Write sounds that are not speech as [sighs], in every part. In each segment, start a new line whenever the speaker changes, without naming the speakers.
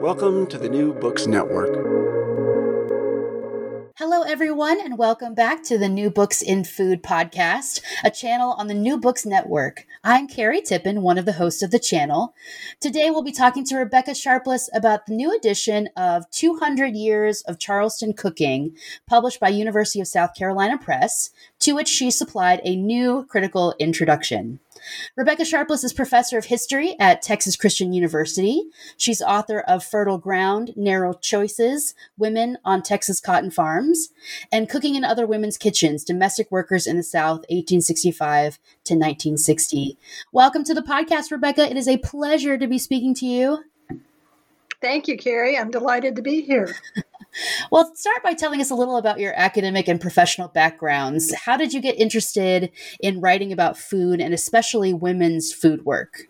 Welcome to the New Books Network.
Hello, everyone, and welcome back to the New Books in Food podcast, a channel on the New Books Network. I'm Carrie Tippen, one of the hosts of the channel. Today, we'll be talking to Rebecca Sharpless about the new edition of 200 Years of Charleston Cooking, published by University of South Carolina Press, to which she supplied a new critical introduction. Rebecca Sharpless is professor of history at Texas Christian University. She's author of Fertile Ground, Narrow Choices, Women on Texas Cotton Farms, and Cooking in Other Women's Kitchens, Domestic Workers in the South, 1865 to 1960. Welcome to the podcast, Rebecca. It is a pleasure to be speaking to you.
Thank you, Carrie. I'm delighted to be here.
Well, start by telling us a little about your academic and professional backgrounds. How did you get interested in writing about food and especially women's food work?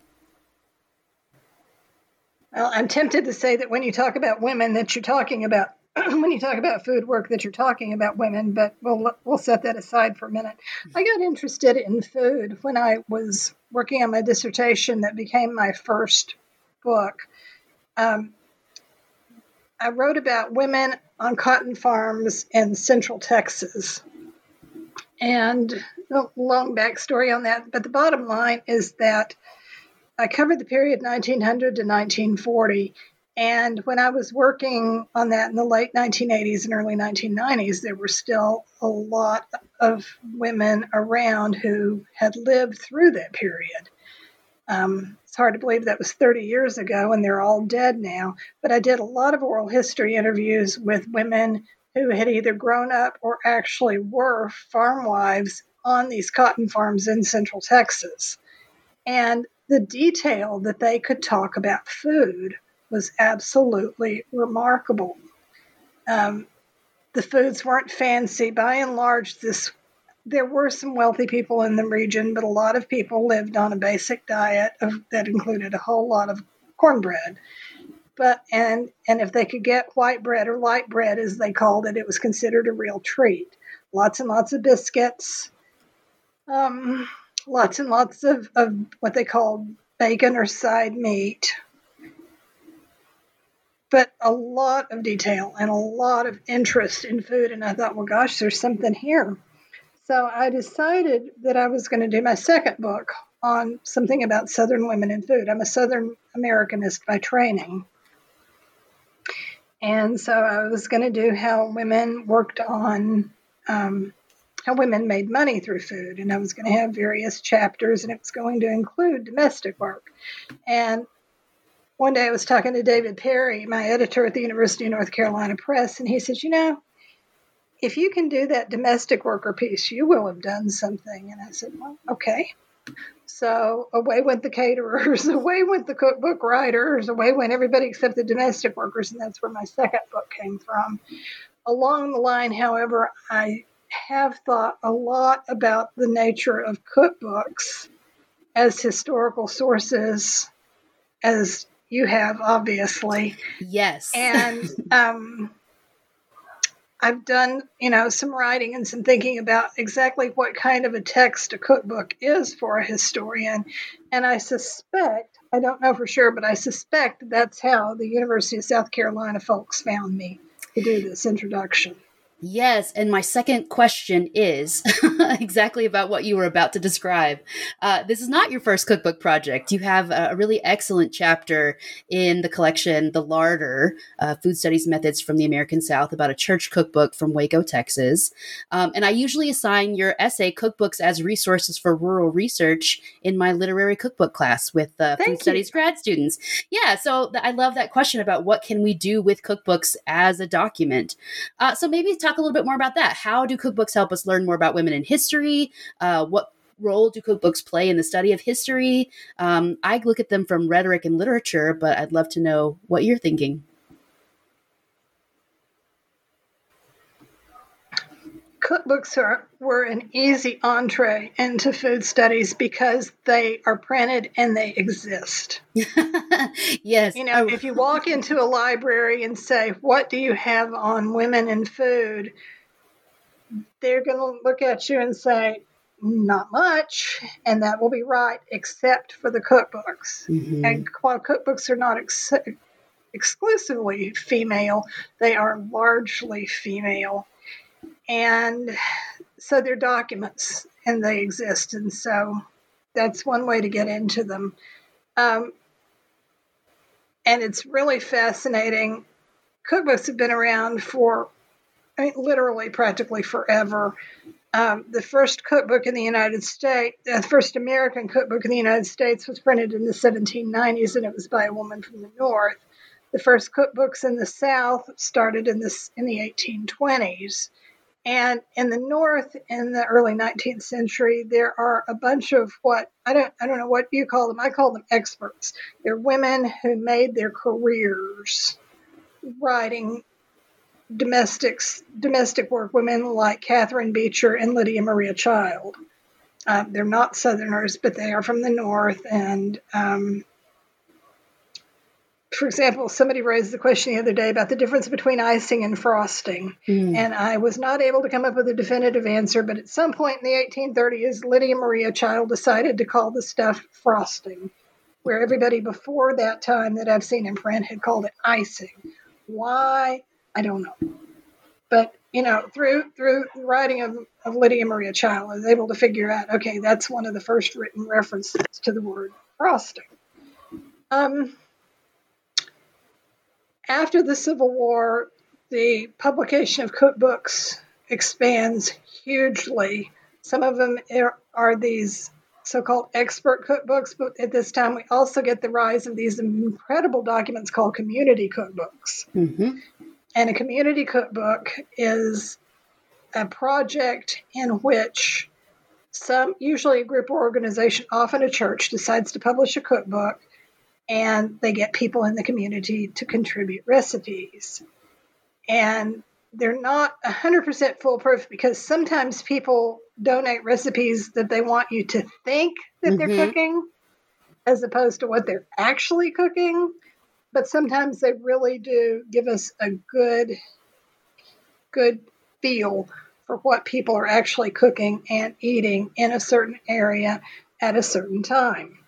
Well, I'm tempted to say that when you talk about women, that you're talking about [clears throat] when you talk about food work that you're talking about women, but we'll we'll set that aside for a minute. I got interested in food when I was working on my dissertation that became my first book. Um, I wrote about women on cotton farms in central Texas. And long backstory on that, but the bottom line is that I covered the period 1900 to 1940. And when I was working on that in the late 1980s and early 1990s, there were still a lot of women around who had lived through that period. Um, hard to believe that was 30 years ago and they're all dead now. But I did a lot of oral history interviews with women who had either grown up or actually were farm wives on these cotton farms in central Texas. And the detail that they could talk about food was absolutely remarkable. Um, the foods weren't fancy. By and large, this there were some wealthy people in the region, but a lot of people lived on a basic diet of, that included a whole lot of cornbread. But and and if they could get white bread or light bread, as they called it, it was considered a real treat. Lots and lots of biscuits, um, lots and lots of, of what they called bacon or side meat, but a lot of detail and a lot of interest in food. And I thought, well, gosh, there's something here. So I decided that I was going to do my second book on something about Southern women in food. I'm a Southern Americanist by training. And so I was going to do how women worked on um, how women made money through food. And I was going to have various chapters, and it was going to include domestic work. And one day I was talking to David Perry, my editor at the University of North Carolina Press, and he says, You know, if you can do that domestic worker piece, you will have done something. And I said, well, okay. So away went the caterers, [laughs] away went the cookbook writers, away went everybody except the domestic workers. And that's where my second book came from. Along the line, however, I have thought a lot about the nature of cookbooks as historical sources, as you have, obviously.
Yes.
And [laughs] um, I've done, you know, some writing and some thinking about exactly what kind of a text a cookbook is for a historian. And I suspect, I don't know for sure, but I suspect that's how the University of South Carolina folks found me to do this introduction.
Yes, and my second question is [laughs] exactly about what you were about to describe. Uh, this is not your first cookbook project. You have a really excellent chapter in the collection, The Larder uh, Food Studies Methods from the American South, about a church cookbook from Waco, Texas. Um, and I usually assign your essay cookbooks as resources for rural research in my literary cookbook class with uh, food you. studies grad students. Yeah, so th- I love that question about what can we do with cookbooks as a document. Uh, so maybe talk a little bit more about that. How do cookbooks help us learn more about women in history? Uh, what role do cookbooks play in the study of history? Um, I look at them from rhetoric and literature, but I'd love to know what you're thinking.
Cookbooks are, were an easy entree into food studies because they are printed and they exist. [laughs]
yes.
You know, if you walk into a library and say, What do you have on women and food? they're going to look at you and say, Not much. And that will be right, except for the cookbooks. Mm-hmm. And while cookbooks are not ex- exclusively female, they are largely female and so they're documents and they exist. And so that's one way to get into them. Um, and it's really fascinating. Cookbooks have been around for I mean, literally practically forever. Um, the first cookbook in the United States, the first American cookbook in the United States was printed in the 1790s, and it was by a woman from the North. The first cookbooks in the South started in this in the 1820s, and in the North, in the early 19th century, there are a bunch of what I don't I don't know what you call them. I call them experts. They're women who made their careers writing domestics domestic work. Women like Catherine Beecher and Lydia Maria Child. Uh, they're not Southerners, but they are from the North, and um, for example, somebody raised the question the other day about the difference between icing and frosting. Mm. And I was not able to come up with a definitive answer, but at some point in the 1830s, Lydia Maria Child decided to call the stuff frosting, where everybody before that time that I've seen in print had called it icing. Why? I don't know. But you know, through through the writing of, of Lydia Maria Child, I was able to figure out, okay, that's one of the first written references to the word frosting. Um, after the Civil War, the publication of cookbooks expands hugely. Some of them are, these so called expert cookbooks, but at this time we also get the rise of these incredible documents called community cookbooks. Mm-hmm. And a community cookbook is a project in which some, usually a group or organization, often a church, decides to publish a cookbook and they get people in the community to contribute recipes. And they're not 100% foolproof because sometimes people donate recipes that they want you to think that mm-hmm. they're cooking as opposed to what they're actually cooking. But sometimes they really do give us a good, good feel for what people are actually cooking and eating in a certain area at a certain time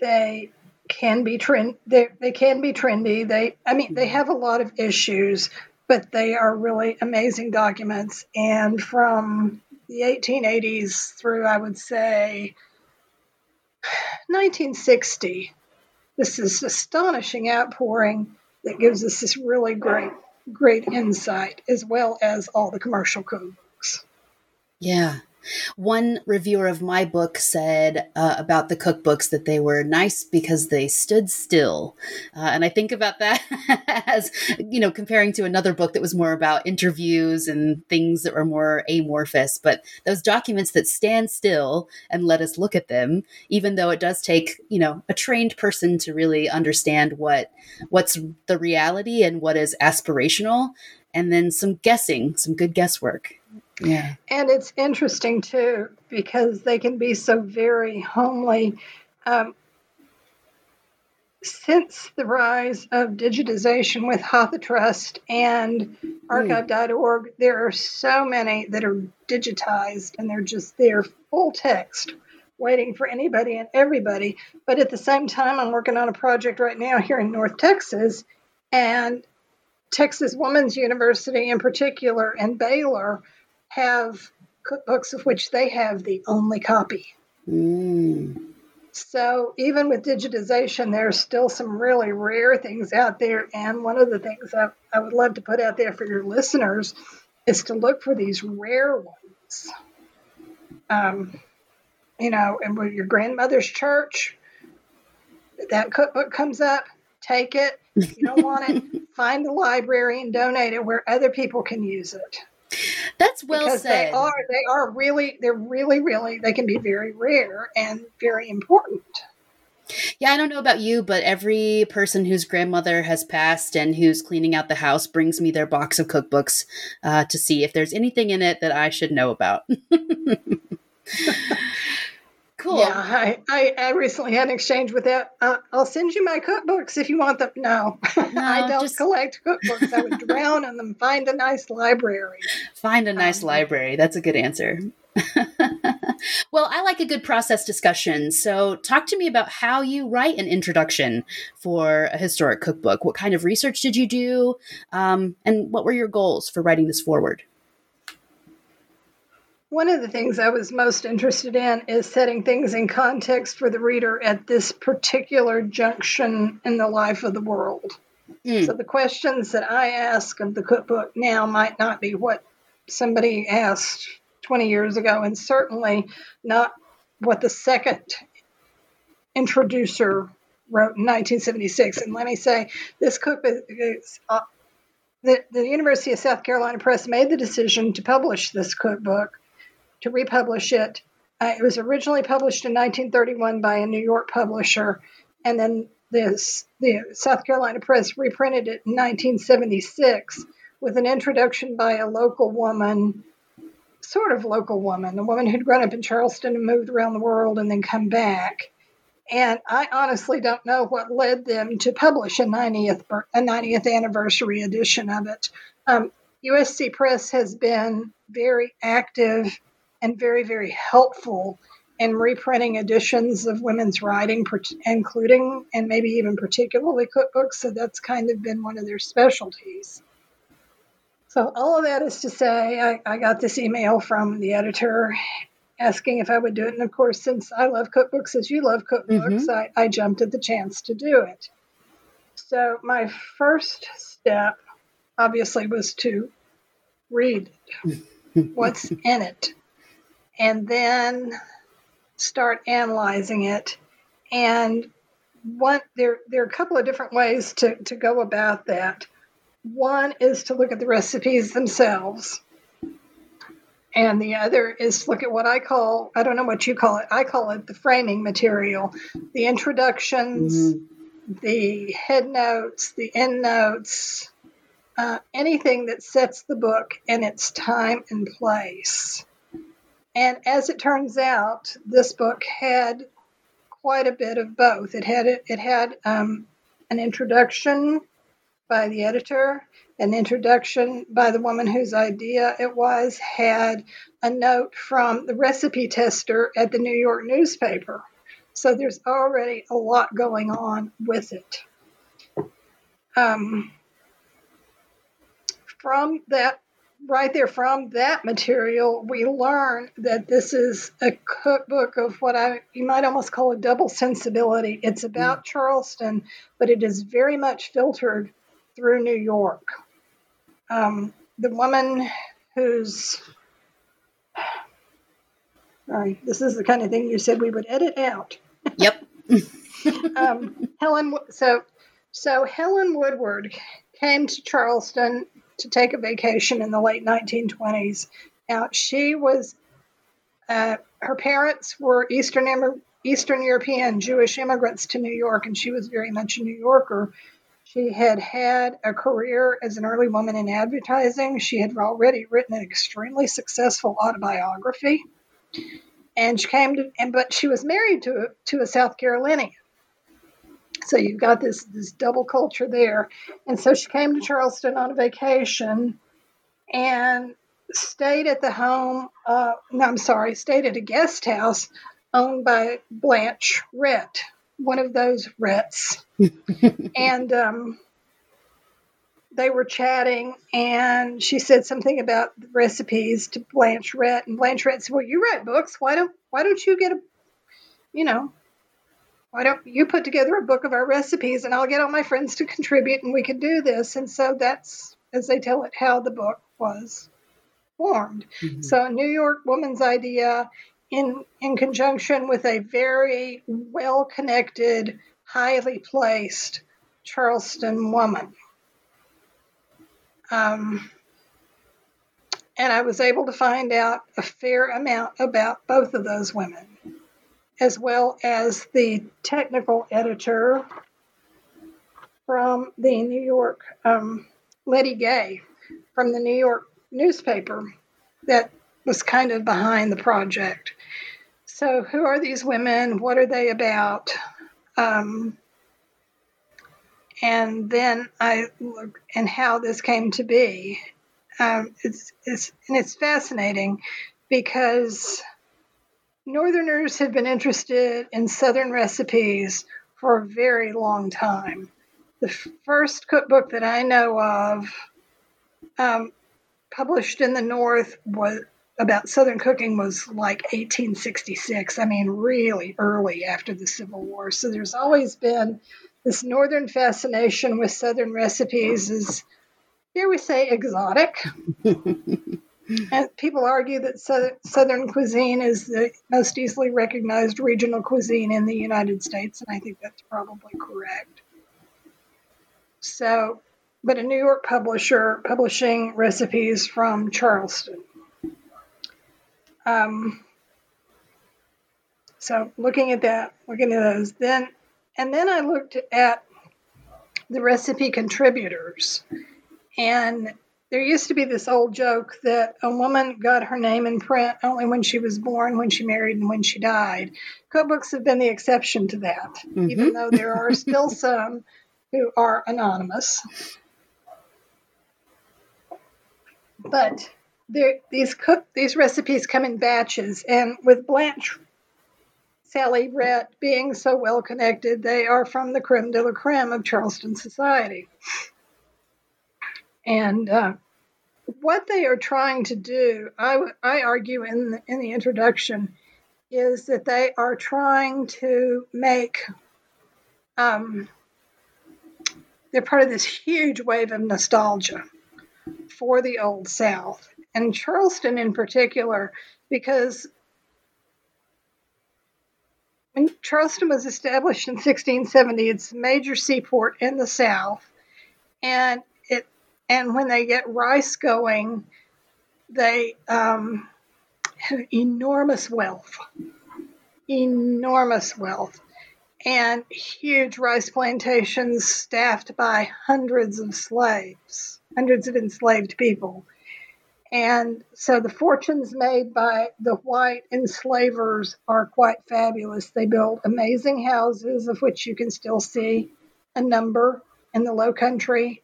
they can be trend they, they can be trendy. They i mean they have a lot of issues but they are really amazing documents. And from the 1880s through i would say 1960 this is astonishing outpouring that gives us this really great great insight as well as all the commercial cookbooks
yeah one reviewer of my book said uh, about the cookbooks that they were nice because they stood still. Uh, and I think about that [laughs] as, you know, comparing to another book that was more about interviews and things that were more amorphous. But those documents that stand still and let us look at them, even though it does take, you know, a trained person to really understand what what's the reality and what is aspirational and then some guessing, some good guesswork. Yeah.
And it's interesting too because they can be so very homely. Um, since the rise of digitization with HathiTrust and archive.org, there are so many that are digitized and they're just there full text waiting for anybody and everybody. But at the same time, I'm working on a project right now here in North Texas, and Texas Women's University in particular and Baylor have cookbooks of which they have the only copy. Mm. So even with digitization, there's still some really rare things out there. And one of the things I, I would love to put out there for your listeners is to look for these rare ones. Um, you know, and with your grandmother's church, that cookbook comes up, take it. If you don't want it, [laughs] find a library and donate it where other people can use it.
That's well
because
said.
They are they are really they're really really they can be very rare and very important.
Yeah, I don't know about you, but every person whose grandmother has passed and who's cleaning out the house brings me their box of cookbooks uh, to see if there's anything in it that I should know about. [laughs] Cool.
Yeah, I, I, I, recently had an exchange with that. Uh, I'll send you my cookbooks if you want them. No, [laughs] no I don't just... collect cookbooks. I would drown in them. Find a nice library.
Find a nice um, library. That's a good answer. [laughs] well, I like a good process discussion. So, talk to me about how you write an introduction for a historic cookbook. What kind of research did you do? Um, and what were your goals for writing this forward?
One of the things I was most interested in is setting things in context for the reader at this particular junction in the life of the world. Mm. So the questions that I ask of the cookbook now might not be what somebody asked 20 years ago, and certainly not what the second introducer wrote in 1976. And let me say, this cookbook is. Uh, the, the University of South Carolina Press made the decision to publish this cookbook to republish it. Uh, it was originally published in 1931 by a New York publisher, and then this, the South Carolina Press reprinted it in 1976 with an introduction by a local woman, sort of local woman, a woman who'd grown up in Charleston and moved around the world and then come back. And I honestly don't know what led them to publish a 90th, a 90th anniversary edition of it. Um, USC Press has been very active and very, very helpful in reprinting editions of women's writing, including and maybe even particularly cookbooks. So that's kind of been one of their specialties. So, all of that is to say, I, I got this email from the editor asking if I would do it. And of course, since I love cookbooks as you love cookbooks, mm-hmm. I, I jumped at the chance to do it. So, my first step obviously was to read [laughs] what's in it and then start analyzing it. And one there there are a couple of different ways to, to go about that. One is to look at the recipes themselves. And the other is to look at what I call, I don't know what you call it, I call it the framing material, the introductions, mm-hmm. the head notes, the end notes, uh, anything that sets the book in its time and place. And as it turns out, this book had quite a bit of both. It had it had um, an introduction by the editor, an introduction by the woman whose idea it was, had a note from the recipe tester at the New York newspaper. So there's already a lot going on with it. Um, from that right there from that material, we learn that this is a cookbook of what I you might almost call a double sensibility. It's about mm. Charleston, but it is very much filtered through New York. Um, the woman who's sorry, this is the kind of thing you said we would edit out.
Yep. [laughs]
um, Helen. So, so Helen Woodward came to Charleston to take a vacation in the late 1920s. Now, she was, uh, her parents were Eastern, Eastern European Jewish immigrants to New York, and she was very much a New Yorker. She had had a career as an early woman in advertising. She had already written an extremely successful autobiography. And she came to, and but she was married to to a South Carolinian. So you've got this this double culture there. And so she came to Charleston on a vacation and stayed at the home. Uh, no, I'm sorry, stayed at a guest house owned by Blanche Rhett, one of those Rhetts. [laughs] and um, they were chatting, and she said something about recipes to Blanche Rhett, and Blanche Rhett said, "Well, you write books. Why don't Why don't you get a, you know, why don't you put together a book of our recipes, and I'll get all my friends to contribute, and we can do this." And so that's, as they tell it, how the book was formed. Mm-hmm. So, a New York woman's idea, in in conjunction with a very well connected, highly placed Charleston woman. Um, and I was able to find out a fair amount about both of those women, as well as the technical editor from the New York, um, Lettie Gay, from the New York newspaper that was kind of behind the project. So, who are these women? What are they about? Um, and then I look and how this came to be. Um, it's, it's and it's fascinating because Northerners have been interested in Southern recipes for a very long time. The first cookbook that I know of, um, published in the North, was about Southern cooking was like 1866. I mean, really early after the Civil War. So there's always been this northern fascination with southern recipes is, here we say, exotic. [laughs] and people argue that southern cuisine is the most easily recognized regional cuisine in the United States, and I think that's probably correct. So, but a New York publisher publishing recipes from Charleston. Um, so looking at that, looking at those, then and then I looked at the recipe contributors. And there used to be this old joke that a woman got her name in print only when she was born, when she married, and when she died. Cookbooks have been the exception to that, mm-hmm. even though there are still [laughs] some who are anonymous. But these cook these recipes come in batches, and with Blanche Salley Rhett being so well connected, they are from the creme de la creme of Charleston society. And uh, what they are trying to do, I, I argue in the, in the introduction, is that they are trying to make, um, they're part of this huge wave of nostalgia for the Old South. And Charleston in particular, because when Charleston was established in 1670, it's a major seaport in the South, and and when they get rice going, they um, have enormous wealth, enormous wealth, and huge rice plantations staffed by hundreds of slaves, hundreds of enslaved people. And so the fortunes made by the white enslavers are quite fabulous. They build amazing houses, of which you can still see a number in the low country.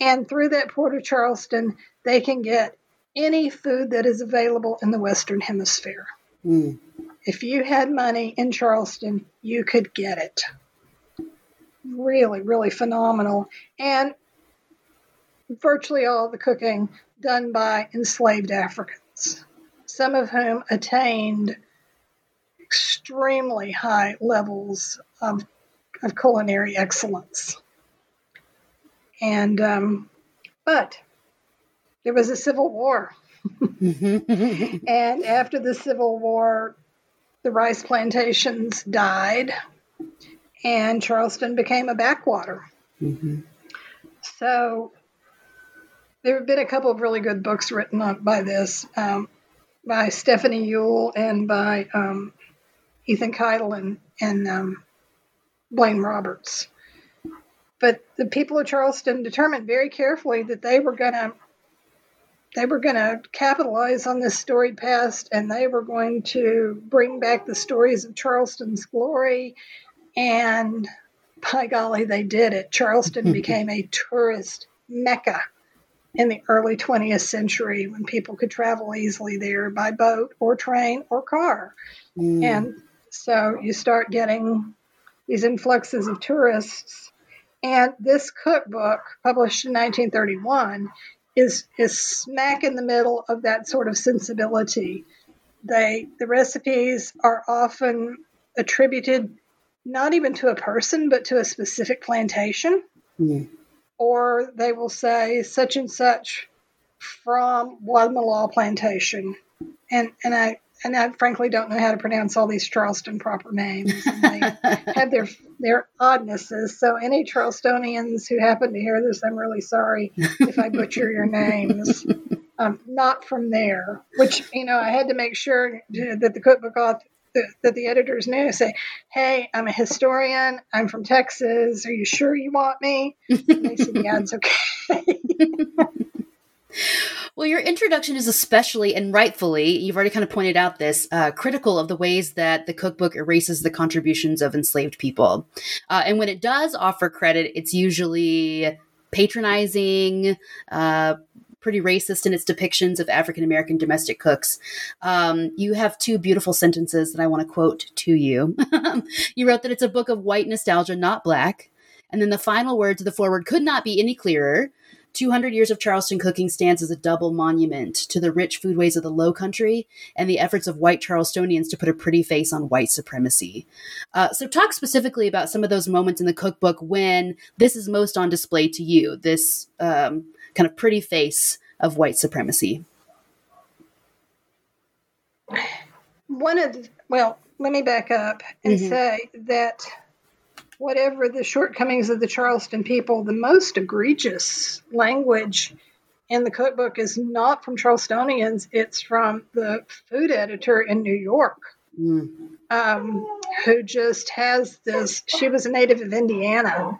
And through that port of Charleston, they can get any food that is available in the Western Hemisphere. Mm. If you had money in Charleston, you could get it. Really, really phenomenal. And virtually all the cooking done by enslaved Africans, some of whom attained extremely high levels of, of culinary excellence. And, um, but there was a civil war. [laughs] and after the Civil War, the rice plantations died, and Charleston became a backwater. Mm-hmm. So there have been a couple of really good books written on, by this, um, by Stephanie Yuhl and by um, Ethan Kytle and, and um, Blain Roberts. But the people of Charleston determined very carefully that they were going to they were going to capitalize on this storied past and they were going to bring back the stories of Charleston's glory. And by golly, they did it. Charleston [laughs] became a tourist mecca in the early 20th century when people could travel easily there by boat or train or car. Mm. And so you start getting these influxes of tourists. And this cookbook, published in 1931, is is smack in the middle of that sort of sensibility. They the recipes are often attributed not even to a person but to a specific plantation. Mm. Or they will say such and such from Wadmalaw plantation. And and I and I frankly don't know how to pronounce all these Charleston proper names. And they [laughs] have their their oddnesses. So any Charlestonians who happen to hear this, I'm really sorry if I butcher your names. Um, not from there, which you know I had to make sure that the cookbook author, that the editors knew. Say, hey, I'm a historian. I'm from Texas. Are you sure you want me? And they said, yeah, it's okay. [laughs]
Well, your introduction is especially and rightfully, you've already kind of pointed out this, uh, critical of the ways that the cookbook erases the contributions of enslaved people. Uh, and when it does offer credit, it's usually patronizing, uh, pretty racist in its depictions of African American domestic cooks. Um, you have two beautiful sentences that I want to quote to you. [laughs] you wrote that it's a book of white nostalgia, not black. And then the final words of the foreword could not be any clearer. 200 years of Charleston cooking stands as a double monument to the rich foodways of the Low Country and the efforts of white Charlestonians to put a pretty face on white supremacy. Uh, so, talk specifically about some of those moments in the cookbook when this is most on display to you, this um, kind of pretty face of white supremacy.
One of the, well, let me back up and mm-hmm. say that whatever the shortcomings of the Charleston people, the most egregious language in the cookbook is not from Charlestonians, it's from the food editor in New York. Mm. Um, who just has this she was a native of indiana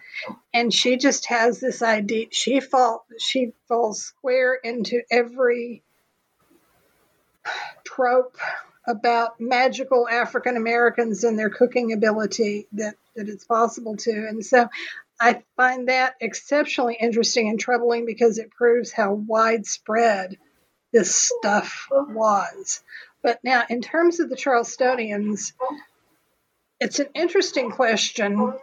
and she just has this idea she fall she falls square into every trope about magical African Americans and their cooking ability that, that it's possible to. And so I find that exceptionally interesting and troubling because it proves how widespread this stuff was. But now, in terms of the Charlestonians, it's an interesting question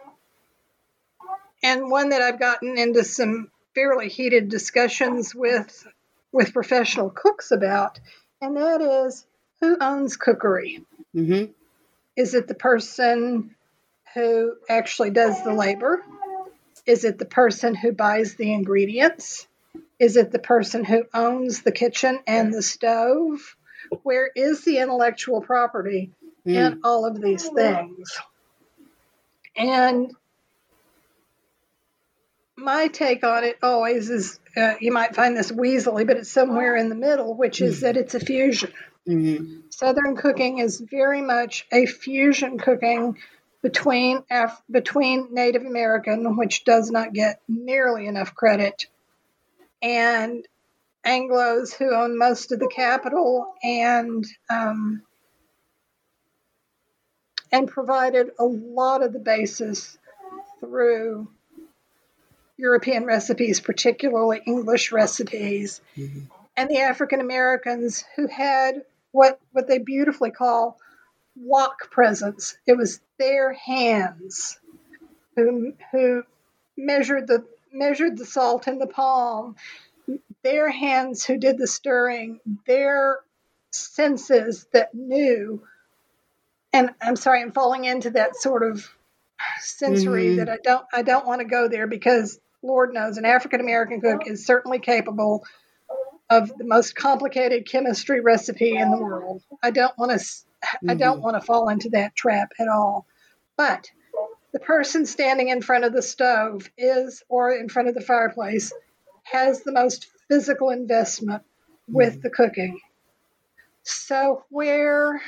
and one that I've gotten into some fairly heated discussions with with professional cooks about, and that is who owns cookery? Mm-hmm. Is it the person who actually does the labor? Is it the person who buys the ingredients? Is it the person who owns the kitchen and the stove? Where is the intellectual property mm. in all of these things? And my take on it always is uh, you might find this weaselly, but it's somewhere in the middle, which is mm. that it's a fusion. Mm-hmm. Southern cooking is very much a fusion cooking between Af- between Native American, which does not get nearly enough credit, and Anglo's, who own most of the capital and um, and provided a lot of the basis through European recipes, particularly English recipes, mm-hmm. and the African Americans who had what what they beautifully call wok presence. It was their hands who who measured the measured the salt in the palm, their hands who did the stirring, their senses that knew. And I'm sorry, I'm falling into that sort of sensory mm-hmm. that I don't I don't want to go there because Lord knows an African American cook is certainly capable of the most complicated chemistry recipe in the world. I don't want to mm-hmm. I don't mm-hmm. want to fall into that trap at all. But the person standing in front of the stove is or in front of the fireplace has the most physical investment with mm-hmm. the cooking. So where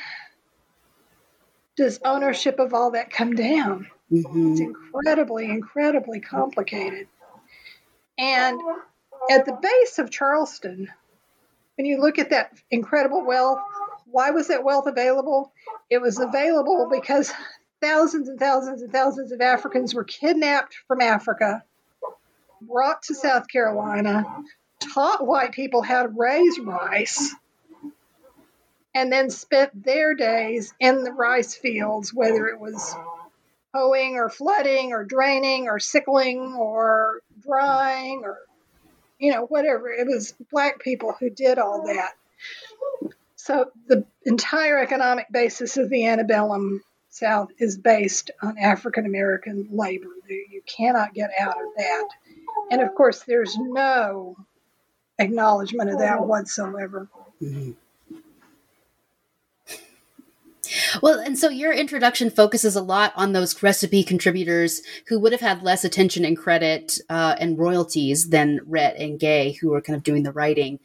does ownership of all that come down? Mm-hmm. It's incredibly, incredibly complicated. And at the base of Charleston, when you look at that incredible wealth, why was that wealth available? It was available because thousands and thousands and thousands of Africans were kidnapped from Africa, brought to South Carolina, taught white people how to raise rice, and then spent their days in the rice fields, whether it was hoeing or flooding or draining or sickling or drying or you know whatever it was black people who did all that so the entire economic basis of the antebellum south is based on african american labor you cannot get out of that. And of course there's no acknowledgement of that whatsoever. Mm-hmm.
Well, and so your introduction focuses a lot on those recipe contributors who would have had less attention and credit uh, and royalties than Rhett and Gay, who were kind of doing the writing.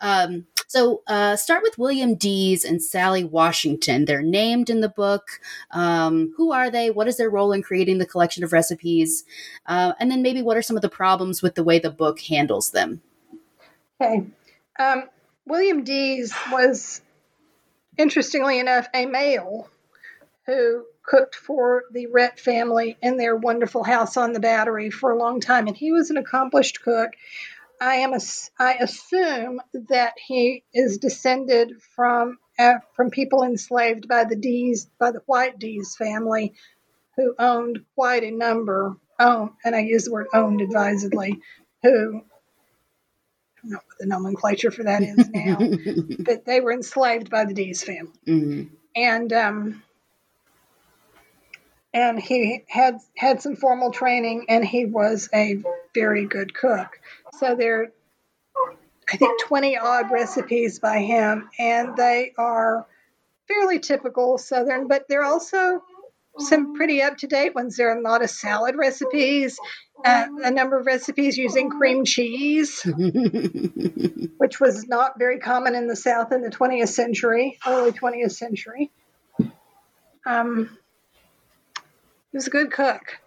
Um, so uh, start with William Dees and Sally Washington. They're named in the book. Um, who are they? What is their role in creating the collection of recipes? Uh, and then maybe what are some of the problems with the way the book handles them?
Okay. Um, William Dees was interestingly enough, a male who cooked for the Rhett family in their wonderful house on the Battery for a long time, and he was an accomplished cook. I am a, I assume that he is descended from uh, from people enslaved by the Dees by the White Dees family, who owned quite a number. Oh, and I use the word owned advisedly, who don't know what the nomenclature for that is now, [laughs] but they were enslaved by the Dees family. Mm-hmm. And um, and he had had some formal training, and he was a very good cook. So there, I think, twenty odd recipes by him, and they are fairly typical Southern, but they're also some pretty up to date ones. There are a lot of salad recipes, uh, a number of recipes using cream cheese, [laughs] which was not very common in the South in the 20th century, early 20th century. Um, he was a good cook.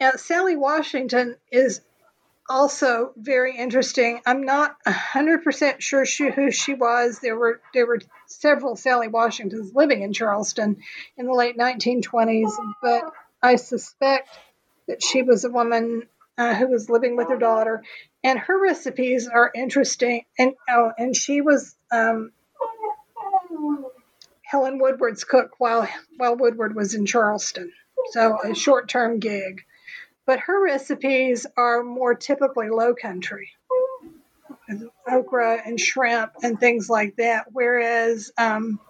Now, Sally Washington is also very interesting. I'm not 100% sure she, who she was. There were there were several Sally Washingtons living in Charleston in the late 1920s, but I suspect that she was a woman uh, who was living with her daughter, and her recipes are interesting. And oh, and she was um, Helen Woodward's cook while while Woodward was in Charleston, so a short term gig but her recipes are more typically low country okra and shrimp and things like that. Whereas um,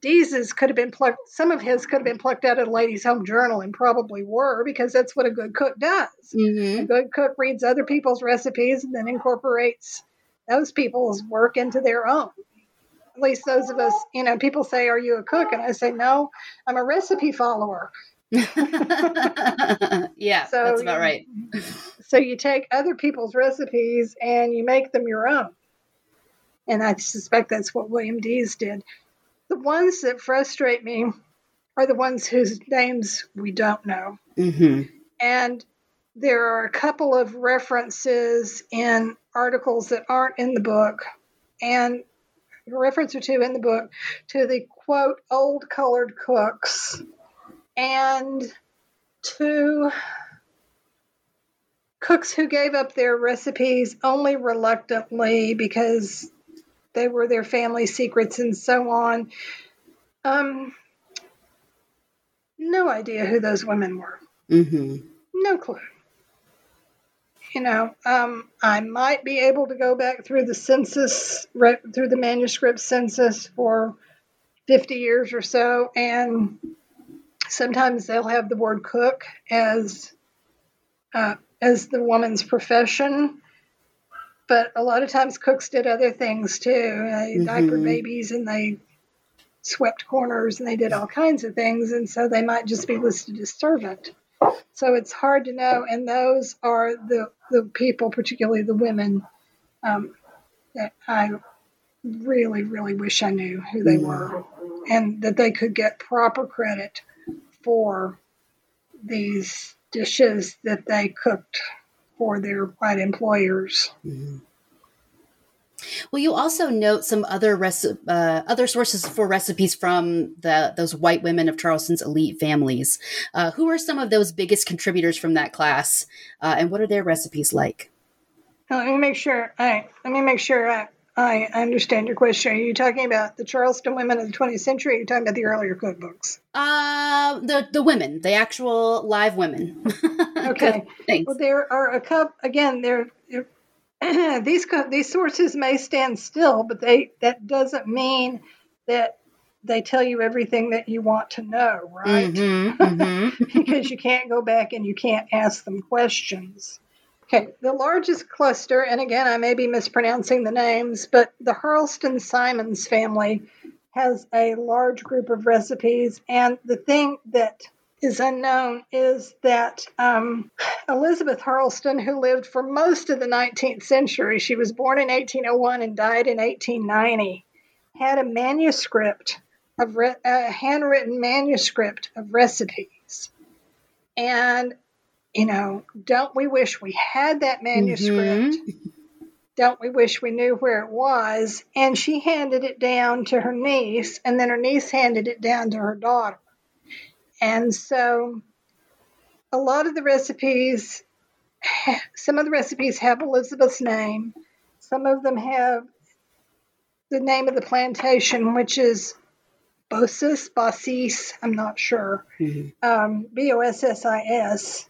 Dees's could have been plucked some of his could have been plucked out of the ladies home journal and probably were because that's what a good cook does. Mm-hmm. a good cook reads other people's recipes and then incorporates those people's work into their own. At least those of us you know people say are you a cook? And i say no i'm a recipe follower [laughs]
yeah, so that's about right. [laughs]
so you take other people's recipes and you make them your own. And I suspect that's what William Dees did. The ones that frustrate me are the ones whose names we don't know. Mm-hmm. And there are a couple of references in articles that aren't in the book, and a reference or two in the book to the quote, old colored cooks and two cooks who gave up their recipes only reluctantly because they were their family secrets and so on. Um, no idea who those women were. Mm-hmm. No clue. You know, um, I might be able to go back through the census, through the manuscript census for 50 years or so, and Sometimes they'll have the word cook as uh, as the woman's profession, but a lot of times cooks did other things too. They mm-hmm. diapered babies and they swept corners and they did all kinds of things, and so they might just be listed as servant. So it's hard to know, and those are the the people, particularly the women, um, that I really, really wish I knew who they mm-hmm. were, and that they could get proper credit for these dishes that they cooked for their white employers. Mm-hmm.
Well, you also note some other reci- uh, other sources for recipes from the those white women of Charleston's elite families. Uh, who are some of those biggest contributors from that class, uh, and what are their recipes like?
let me make sure. I let me make sure I, I understand your question. Are you talking about the Charleston women of the 20th century? Or are you talking about the earlier cookbooks?
Uh, the the women, the actual live women. [laughs]
Okay.
Thanks.
Well, there are a couple. Again, there [clears throat] these these sources may stand still, but they that doesn't mean that they tell you everything that you want to know, right?
Mhm, [laughs] mhm.
because you can't go back and you can't ask them questions. Okay, the largest cluster, and again, I may be mispronouncing the names, but the Hurlston Simons family has a large group of recipes. And the thing that is unknown is that um, Elizabeth Hurlston, who lived for most of the 19th century, she was born in 1801 and died in 1890, had a manuscript of re- a handwritten manuscript of recipes. And, you know, don't we wish we had that manuscript? Don't we wish we knew where it was? And she handed it down to her niece, and then her niece handed it down to her daughter. And so a lot of the recipes, [sighs] some of the recipes have Elizabeth's name, some of them have the name of the plantation, which is Bossis, Bossis, I'm not sure, um, B O S S I S.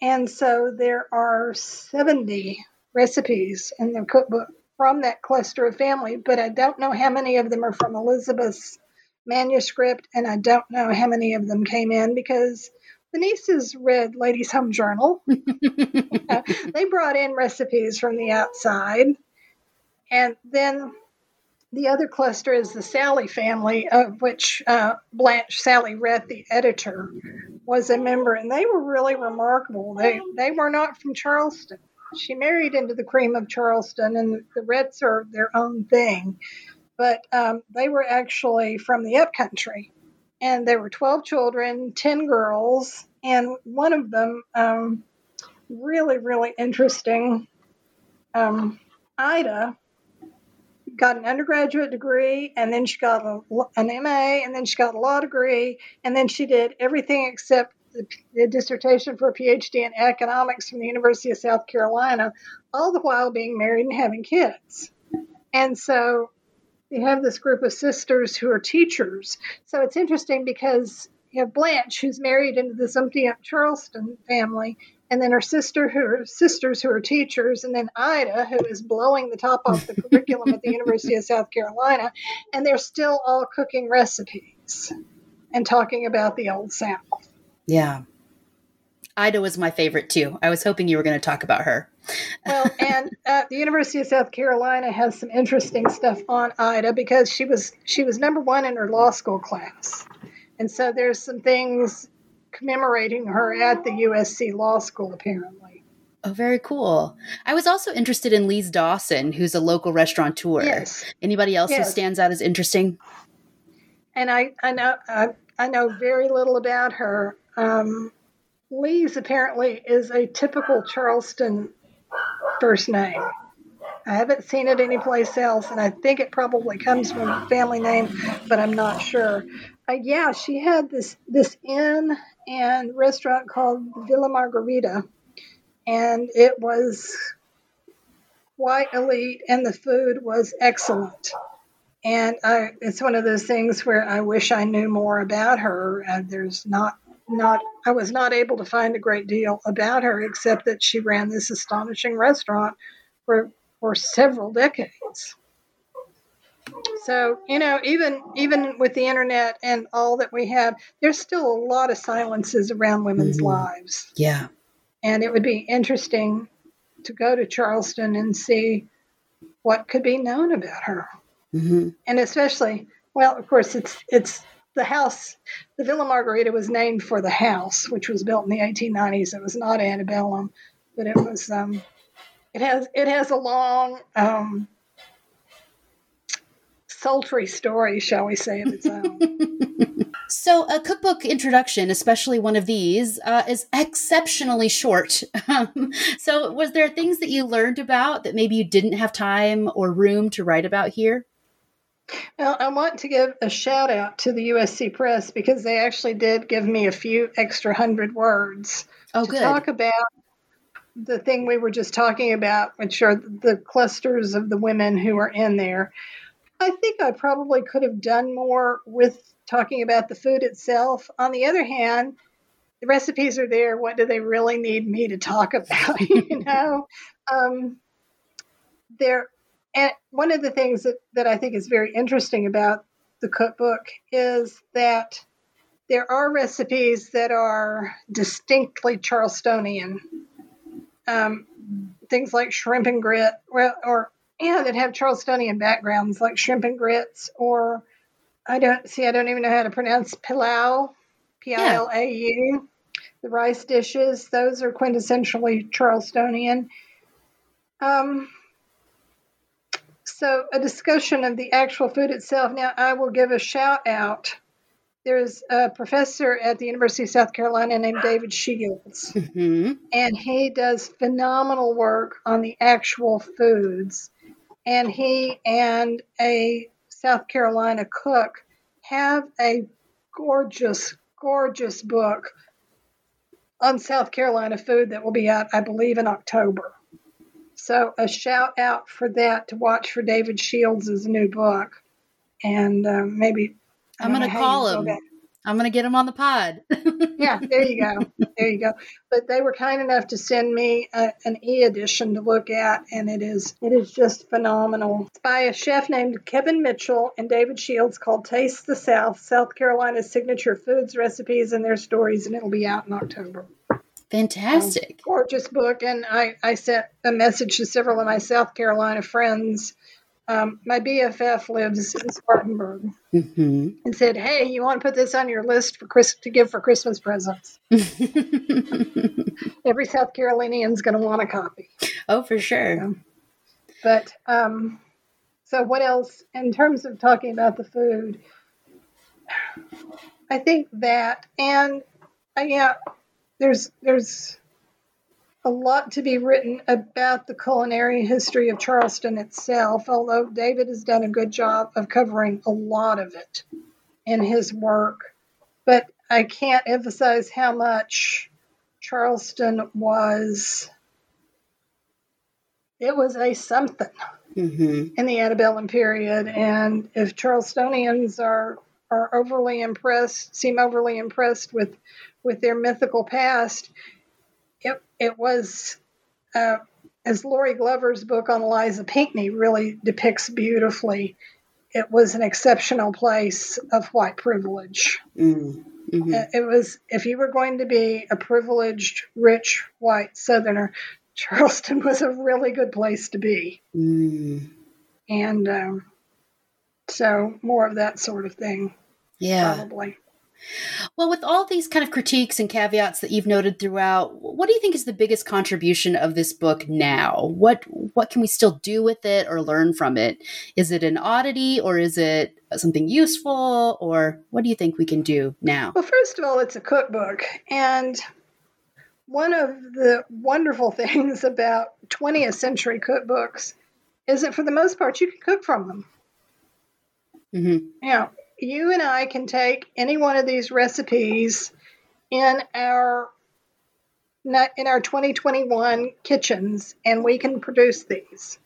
And so there are 70 recipes in the cookbook from that cluster of family, but I don't know how many of them are from Elizabeth's manuscript, and I don't know how many of them came in because the nieces read Ladies' Home Journal. Uh, [laughs] [laughs] they brought in recipes from the outside. And then the other cluster is the Salley family, of which uh, Blanche Salley Rhett, the editor, was a member, and they were really remarkable. They they were not from Charleston. She married into the cream of Charleston, and the Rhetts are their own thing. But um, they were actually from the upcountry, and there were 12 children, 10 girls, and one of them, um, really, really interesting, um, Ida, got an undergraduate degree, and then she got a, an MA, and then she got a law degree, and then she did everything except the, the dissertation for a PhD in economics from the University of South Carolina, all the while being married and having kids. And so you have this group of sisters who are teachers. So it's interesting because you have Blanche, who's married into this empty Charleston family, and then her sister, who are sisters who are teachers, and then Ida, who is blowing the top off the curriculum at the University of South Carolina, and they're still all cooking recipes and talking about the old South.
Yeah. Ida was my favorite too. I was hoping you were going to talk about her.
Well, [laughs] and uh, the University of South Carolina has some interesting stuff on Ida because she was she was number one in her law school class, and so there's some things commemorating her at the USC Law School apparently.
Oh, very cool. I was also interested in Lise Dawson, who's a local restaurateur.
Yes.
Anybody else
Yes.
who stands out as interesting?
and I I know I, I know very little about her. Um, Lee's apparently is a typical Charleston first name. I haven't seen it anyplace else, and I think it probably comes from a family name, but I'm not sure. Uh, yeah, she had this this inn and restaurant called Villa Margherita, and it was quite elite, and the food was excellent. And I, it's one of those things where I wish I knew more about her. There's not, not, I was not able to find a great deal about her except that she ran this astonishing restaurant for for several decades. So you know, even even with the internet and all that we have, there's still a lot of silences around women's
Mhm.
lives,
Yeah.
and it would be interesting to go to Charleston and see what could be known about her
hmm
and especially well of course it's it's the house the villa margherita was named for the house which was built in the 1890s it was not antebellum but it was um it has it has a long um sultry story shall we say of its own [laughs]
So, a cookbook introduction, especially one of these, uh, is exceptionally short. [laughs] Um, so, was there things that you learned about that maybe you didn't have time or room to write about here?
Well, I want to give a shout out to the USC Press because they actually did give me a few extra hundred words
Oh,
to
good.
talk about the thing we were just talking about, which are the clusters of the women who are in there. I think I probably could have done more with talking about the food itself. On the other hand, the recipes are there. What do they really need me to talk [laughs] about? [laughs] you know, um, there. And one of the things that, that I think is very interesting about the cookbook is that there are recipes that are distinctly Charlestonian. Um, things like shrimp and grit, or, or yeah, that have Charlestonian backgrounds, like shrimp and grits, or I don't see, I don't even know how to pronounce pilau, P I L A U. The rice dishes, those are quintessentially Charlestonian. Um, so, a discussion of the actual food itself. Now, I will give a shout out. There's a professor at the University of South Carolina named David Shields,
Mm-hmm.
and he does phenomenal work on the actual foods. And he and a South Carolina cook have a gorgeous, gorgeous book on South Carolina food that will be out, I believe, in October. So a shout out for that to watch for David Shields' new book, and um, maybe
I'm going to call him. I'm going to get them on the pod. [laughs]
Yeah, there you go, there you go. But they were kind enough to send me a, an e-edition to look at, and it is it is just phenomenal. It's by a chef named Kevin Mitchell and David Shields called Taste the South: South Carolina's signature foods, recipes, and their stories, and it'll be out in October.
Fantastic.
gorgeous book and I, I sent a message to several of my south carolina friends um, my bff lives in spartanburg
Mm-hmm.
and said hey you want to put this on your list for Chris to give for christmas presents [laughs] every south carolinian's going to want a copy
oh, for sure.
but um, so what else in terms of talking about the food i think that and uh, yeah there's there's a lot to be written about the culinary history of charleston itself although david has done a good job of covering a lot of it in his work but i can't emphasize how much charleston was it was a something
Mm-hmm.
in the antebellum period. And if Charlestonians are are overly impressed, seem overly impressed with with their mythical past, it was. Uh, as Lorri Glover's book on Eliza Pinckney really depicts beautifully, it was an exceptional place of white privilege.
Mm-hmm.
Uh, It was, if you were going to be a privileged, rich, white Southerner, Charleston [laughs] was a really good place to be
Mm.
and um, so more of that sort of thing
Yeah.
probably
Well, with all these kind of critiques and caveats that you've noted throughout, what do you think is the biggest contribution of this book now? What what can we still do with it or learn from it? Is it an oddity or is it something useful or what do you think we can do now?
well first of all it's a cookbook and one of the wonderful [laughs] things about 20th century cookbooks is that for the most part you can cook from them
hmm
you know you and i can take any one of these recipes in our in our 2021 kitchens and we can produce these.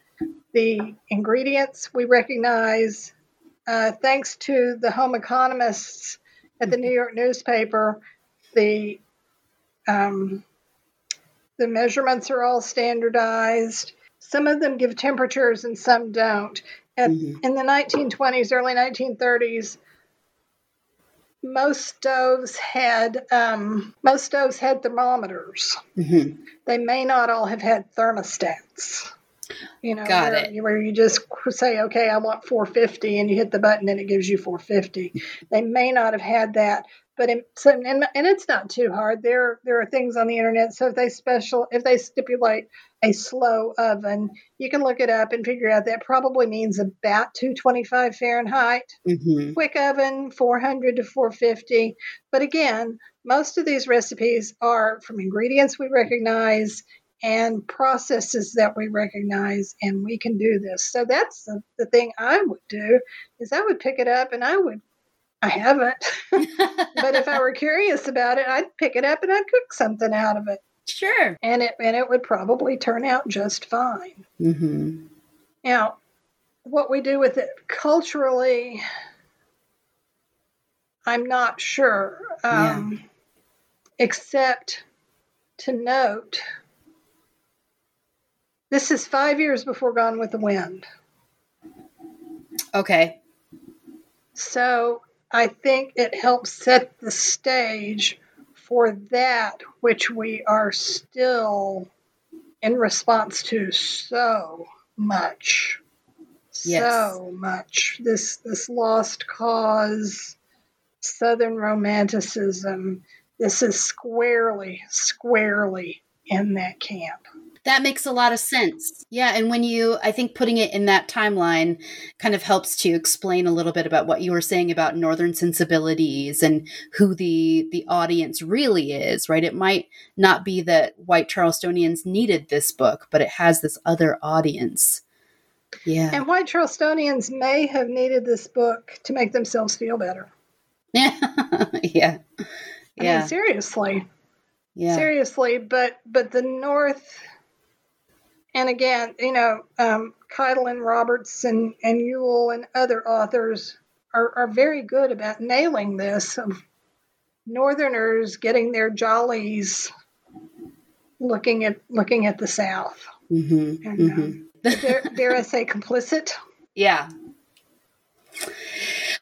The ingredients we recognize uh, thanks to the home economists at the new york newspaper the um, the measurements are all standardized. Some of them give temperatures and some don't at,
Mhm.
in the 1920s early 1930s most stoves had um, most stoves had thermometers
hmm
they may not all have had thermostats. You know,
Got
where,
it.
where you just say, okay, I want 450, and you hit the button and it gives you 450. They may not have had that, but in, and, and it's not too hard. There there are things on the internet. So if they special if they stipulate a slow oven, you can look it up and figure out that probably means about 225 Fahrenheit
hmm
quick oven 400 to 450 but again most of these recipes are from ingredients we recognize and processes that we recognize and we can do this so that's the, the thing i would do is i would pick it up and i would i haven't [laughs] but if i were curious about it i'd pick it up and i'd cook something out of it
Sure.
And it and it would probably turn out just fine.
Mm-hmm.
Now, what we do with it culturally, I'm not sure. Um, yeah. Except to note, this is five years before Gone with the Wind.
Okay.
So I think it helps set the stage for that which we are still in response to so much. Yes. So much. This this lost cause, Southern romanticism, this is squarely, squarely in that camp.
That makes a lot of sense. Yeah. And when you, I think putting it in that timeline kind of helps to explain a little bit about what you were saying about Northern sensibilities and who the, the audience really is, right? It might not be that white Charlestonians needed this book, but it has this other audience. Yeah.
And white Charlestonians may have needed this book to make themselves feel better. [laughs]
yeah. yeah.
I mean, seriously. Yeah. Seriously, but but the North and again, you know, um, Kytle and Roberts and, and Yuhl and other authors are, are very good about nailing this of Northerners getting their jollies looking at looking at the South.
Mm-hmm, and,
mm-hmm. dare, dare I say complicit?
Yeah.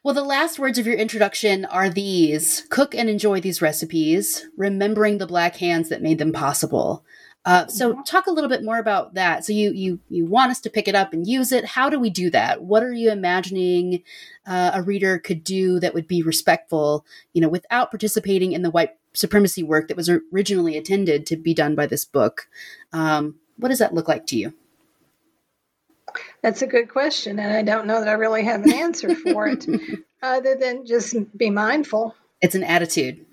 Well, the last words of your introduction are these cook and enjoy these recipes, remembering the black hands that made them possible. Uh, so mm-hmm. talk a little bit more about that. So you you you want us to pick it up and use it. How do we do that? What are you imagining uh, a reader could do that would be respectful, you know, without participating in the white supremacy work that was originally intended to be done by this book? Um, what does that look like to you?
That's a good question, and I don't know that I really have an answer for it, [laughs] other than just be mindful.
It's an attitude.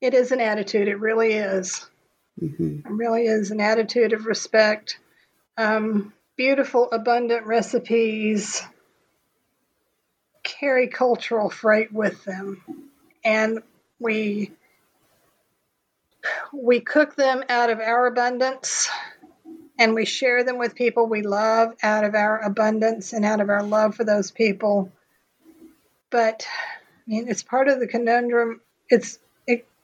It is an attitude. It really is. Mm-hmm. It really is an attitude of respect. Um, beautiful, abundant recipes carry cultural freight with them, and we we cook them out of our abundance and we share them with people we love out of our abundance and out of our love for those people. But I mean, it's part of the conundrum. It's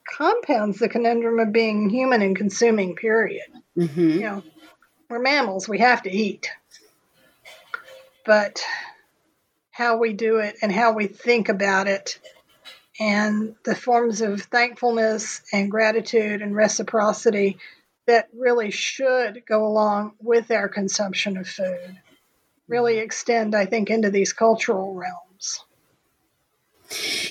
compounds the conundrum of being human and consuming, period. Mm-hmm. You know, we're mammals, we have to eat. But how we do it and how we think about it and the forms of thankfulness and gratitude and reciprocity that really should go along with our consumption of food really extend, I think, into these cultural realms.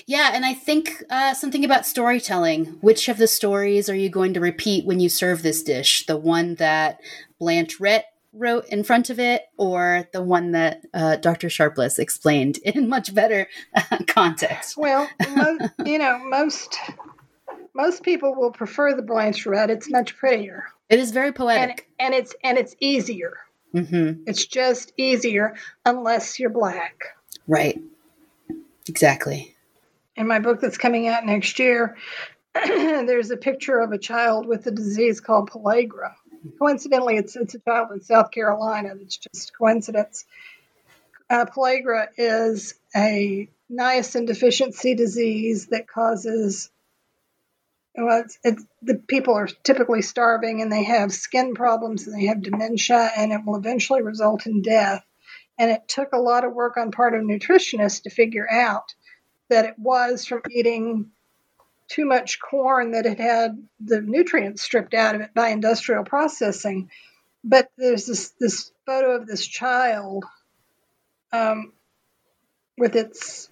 Yeah, and I think uh, something about storytelling. Which of the stories are you going to repeat when you serve this dish? The one that Blanche Rhett wrote in front of it, or the one that uh, Dr. Sharpless explained [laughs] in much better uh, context?
Well, [laughs] mo- you know, most most people will prefer the Blanche Rhett. It's much prettier.
It is very poetic,
and, and it's and it's easier. Mm-hmm. It's just easier unless you're black.
Right. Exactly.
In my book that's coming out next year, [clears throat] there's a picture of a child with a disease called pellagra. Coincidentally, it's it's a child in South Carolina. It's just coincidence. Uh, pellagra is a niacin deficiency disease that causes well, it's, it's, the people are typically starving and they have skin problems and they have dementia and it will eventually result in death. And it took a lot of work on part of nutritionists to figure out that it was from eating too much corn that it had the nutrients stripped out of it by industrial processing. But there's this, this photo of this child um, with its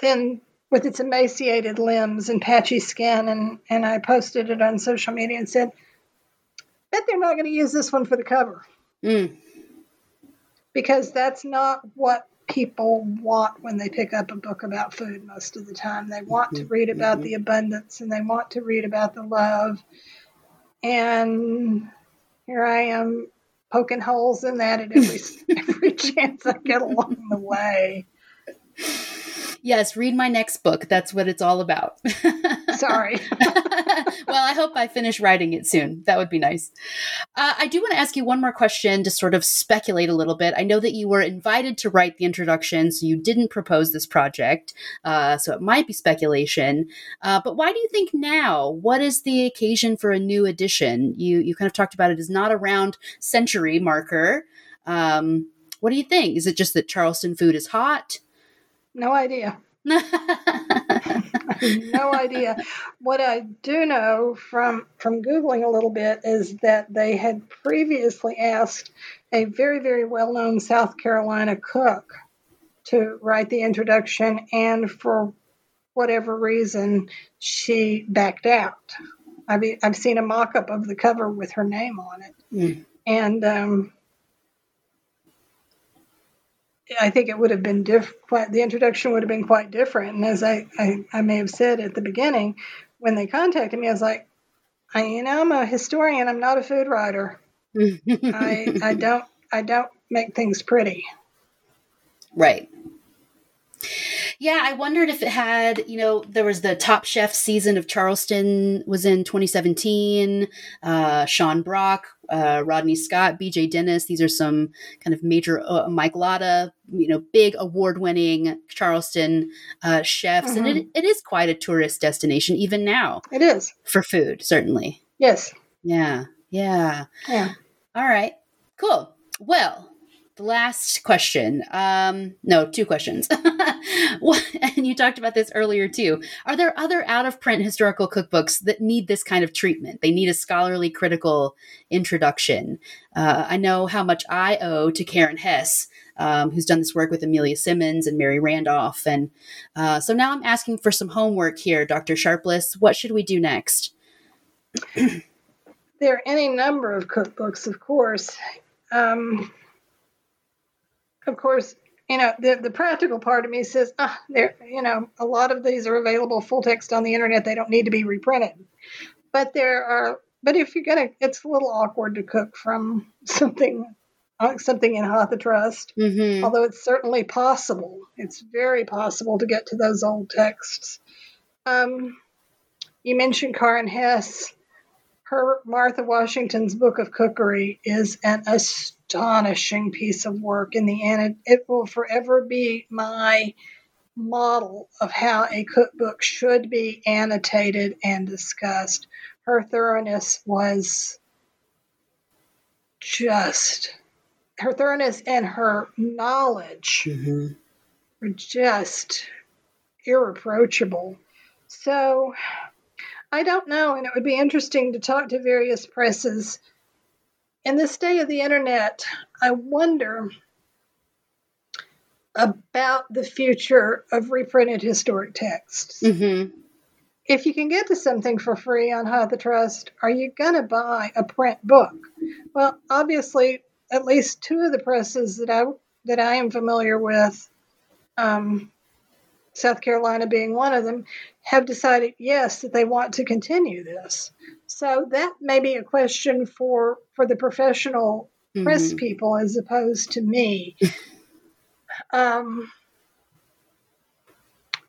thin, with its emaciated limbs and patchy skin, and, and I posted it on social media and said, bet they're not going to use this one for the cover. Mm because that's not what people want when they pick up a book about food most of the time. They want to read about mm-hmm. the abundance and they want to read about the love. And here I am poking holes in that at every [laughs] every chance I get along the way.
Yes, read my next book. That's what it's all about. [laughs]
Sorry. [laughs]
well, I hope I finish writing it soon. That would be nice. Uh, I do want to ask you one more question to sort of speculate a little bit. I know that you were invited to write the introduction, so you didn't propose this project. Uh, so it might be speculation. Uh, but why do you think now? What is the occasion for a new edition? You you kind of talked about it as not a round century marker. Um, what do you think? Is it just that Charleston food is hot?
No idea. [laughs] [laughs] no idea. What I do know from from googling a little bit is that they had previously asked a very very well known South Carolina cook to write the introduction, and for whatever reason, she backed out. I've I've seen a mock up of the cover with her name on it, mm. and um, I think it would have been different. The introduction would have been quite different. And as I, I, I, may have said at the beginning, when they contacted me, I was like, I, you know, I'm a historian. I'm not a food writer. [laughs] I, I don't, I don't make things pretty.
Right. Yeah, I wondered if it had, you know, there was the Top Chef season of Charleston was in 2017. Uh, Sean Brock, uh, Rodney Scott, BJ Dennis. These are some kind of major, uh, Mike Lata, you know, big award winning Charleston uh, chefs. Mm-hmm. And it, it is quite a tourist destination, even now.
It is.
For food, certainly.
Yes.
Yeah. Yeah.
Yeah.
All right. Cool. Well, the last question. Um no two questions. [laughs] And you talked about this earlier too. Are there other out of print historical cookbooks that need this kind of treatment? They need a scholarly critical introduction. Uh, i know how much i owe to karen hess um, who's done this work with amelia simmons and mary randolph. And uh, so now i'm asking for some homework here dr sharpless. What should we do next?
There are any number of cookbooks of course. Um, of course, you know, the, the practical part of me says, ah, there, you know, a lot of these are available full text on the internet. They don't need to be reprinted. But there are, but if you're gonna, it's a little awkward to cook from [laughs] something, uh, something in HathiTrust. Mm-hmm. Although it's certainly possible. It's very possible to get to those old texts. Um, you mentioned Karen Hess. Her Martha Washington's Book of Cookery is an astonishing piece of work in the end. It will forever be my model of how a cookbook should be annotated and discussed. Her thoroughness was just her thoroughness and her knowledge mm-hmm. were just irreproachable. So I don't know, and it would be interesting to talk to various presses in this day of the internet, I wonder about the future of reprinted historic texts. Mm-hmm. If you can get to something for free on HathiTrust, are you going to buy a print book? Well, obviously, at least two of the presses that I that I am familiar with, um, South Carolina being one of them, have decided yes that they want to continue this. So that may be a question for for the professional mm-hmm. press people as opposed to me. [laughs] um,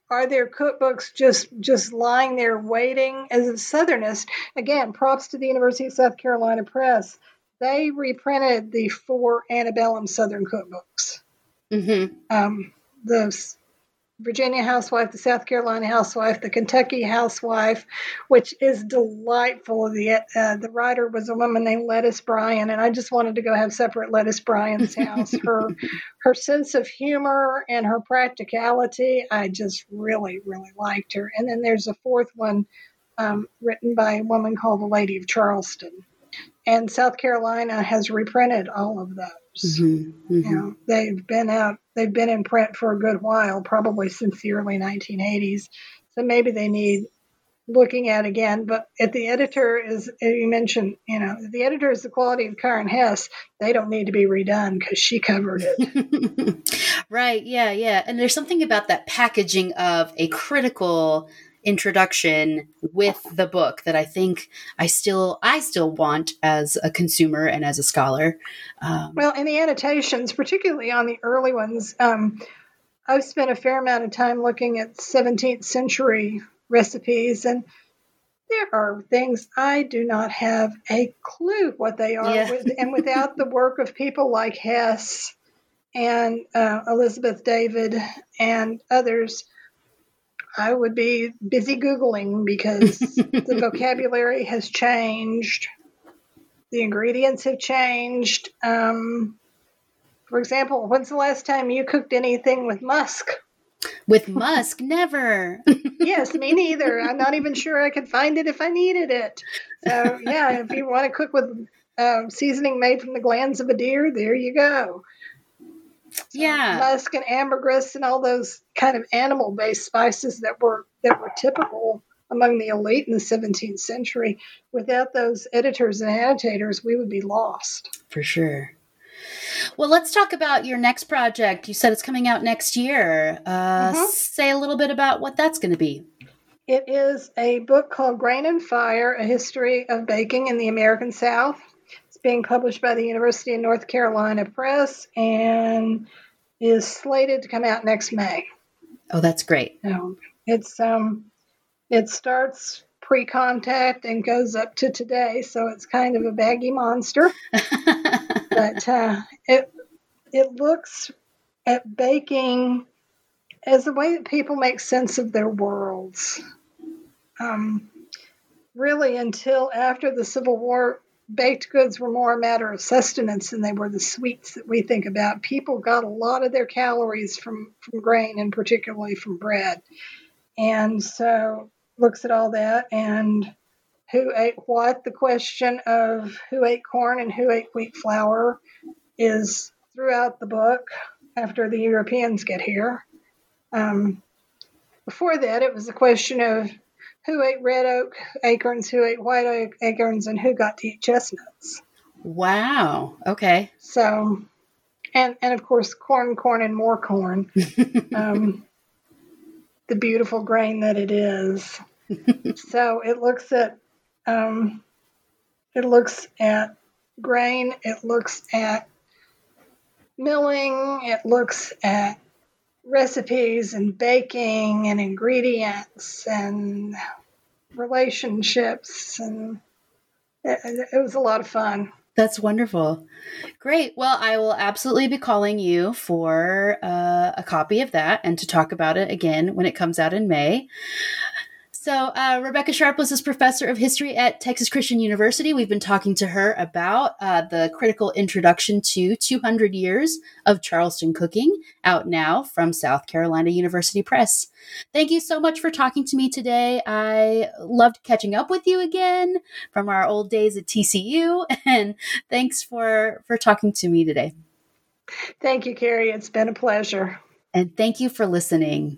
are there cookbooks just just lying there waiting as a southernist again props to the university of south carolina press they reprinted the four antebellum southern cookbooks mm-hmm. um, the Virginia housewife, the South Carolina housewife, the Kentucky housewife, which is delightful. The uh, the writer was a woman named Lettice Bryan, and I just wanted to go have supper at Lettice Bryan's house. [laughs] her her sense of humor and her practicality, I just really really liked her. And then there's a fourth one um, written by a woman called the Lady of Charleston, and South Carolina has reprinted all of those. Mm-hmm, mm-hmm. You know, they've been out, they've been in print for a good while, probably since the early 1980s. So maybe they need looking at again. But if the editor is, you mentioned, you know, the editor is the quality of Karen Hess, they don't need to be redone because she covered
it. [laughs] right. Yeah. Yeah. And there's something about that packaging of a critical introduction with the book that I think I still I still want as a consumer and as a scholar.
Um, well, in the annotations, particularly on the early ones, um, I've spent a fair amount of time looking at 17th century recipes, and there are things I do not have a clue what they are. Yeah. and without the work of people like Hess and uh, Elizabeth David and others, I would be busy Googling because the [laughs] vocabulary has changed, the ingredients have changed. Um, for example, when's the last time you cooked anything with musk?
With musk, never. [laughs]
yes, me neither. I'm not even sure I could find it if I needed it. So, yeah, if you want to cook with um, seasoning made from the glands of a deer, there you go.
Yeah,
musk and ambergris and all those kind of animal-based spices that were that were typical among the elite in the 17th century. Without those editors and annotators, we would be lost.
For sure. Well, let's talk about your next project. You said it's coming out next year. Uh, mm-hmm. Say a little bit about what that's going to be.
It is a book called Grain and Fire A History of Baking in the American South. Being published by the University of North Carolina Press and is slated to come out next May.
Oh, that's great.
Um, it's um, it starts pre-contact and goes up to today, so it's kind of a baggy monster. [laughs] but uh, it it looks at baking as a way that people make sense of their worlds. Um, really, until after the Civil War, baked goods were more a matter of sustenance than they were the sweets that we think about. People got a lot of their calories from, from grain and particularly from bread. And so looks at all that and who ate what. The question of who ate corn and who ate wheat flour is throughout the book after the Europeans get here. Um, before that, it was a question of who ate red oak acorns, who ate white oak acorns, and who got to eat chestnuts.
Wow. Okay.
So, and and of course, corn, corn, and more corn. [laughs] um, the beautiful grain that it is. [laughs] so it looks at um, it looks at grain. It looks at milling. It looks at recipes and baking and ingredients and relationships and it, it was a lot of fun.
That's wonderful. Great. Well, I will absolutely be calling you for uh, a copy of that and to talk about it again when it comes out in May. So, uh, Rebecca Sharpless is professor of history at Texas Christian University. We've been talking to her about uh, the critical introduction to 200 years of Charleston cooking, out now from South Carolina University Press. Thank you so much for talking to me today. I loved catching up with you again from our old days at TCU, [laughs] and thanks for for talking to me today.
Thank you, Carrie. It's been a pleasure.
And thank you for listening.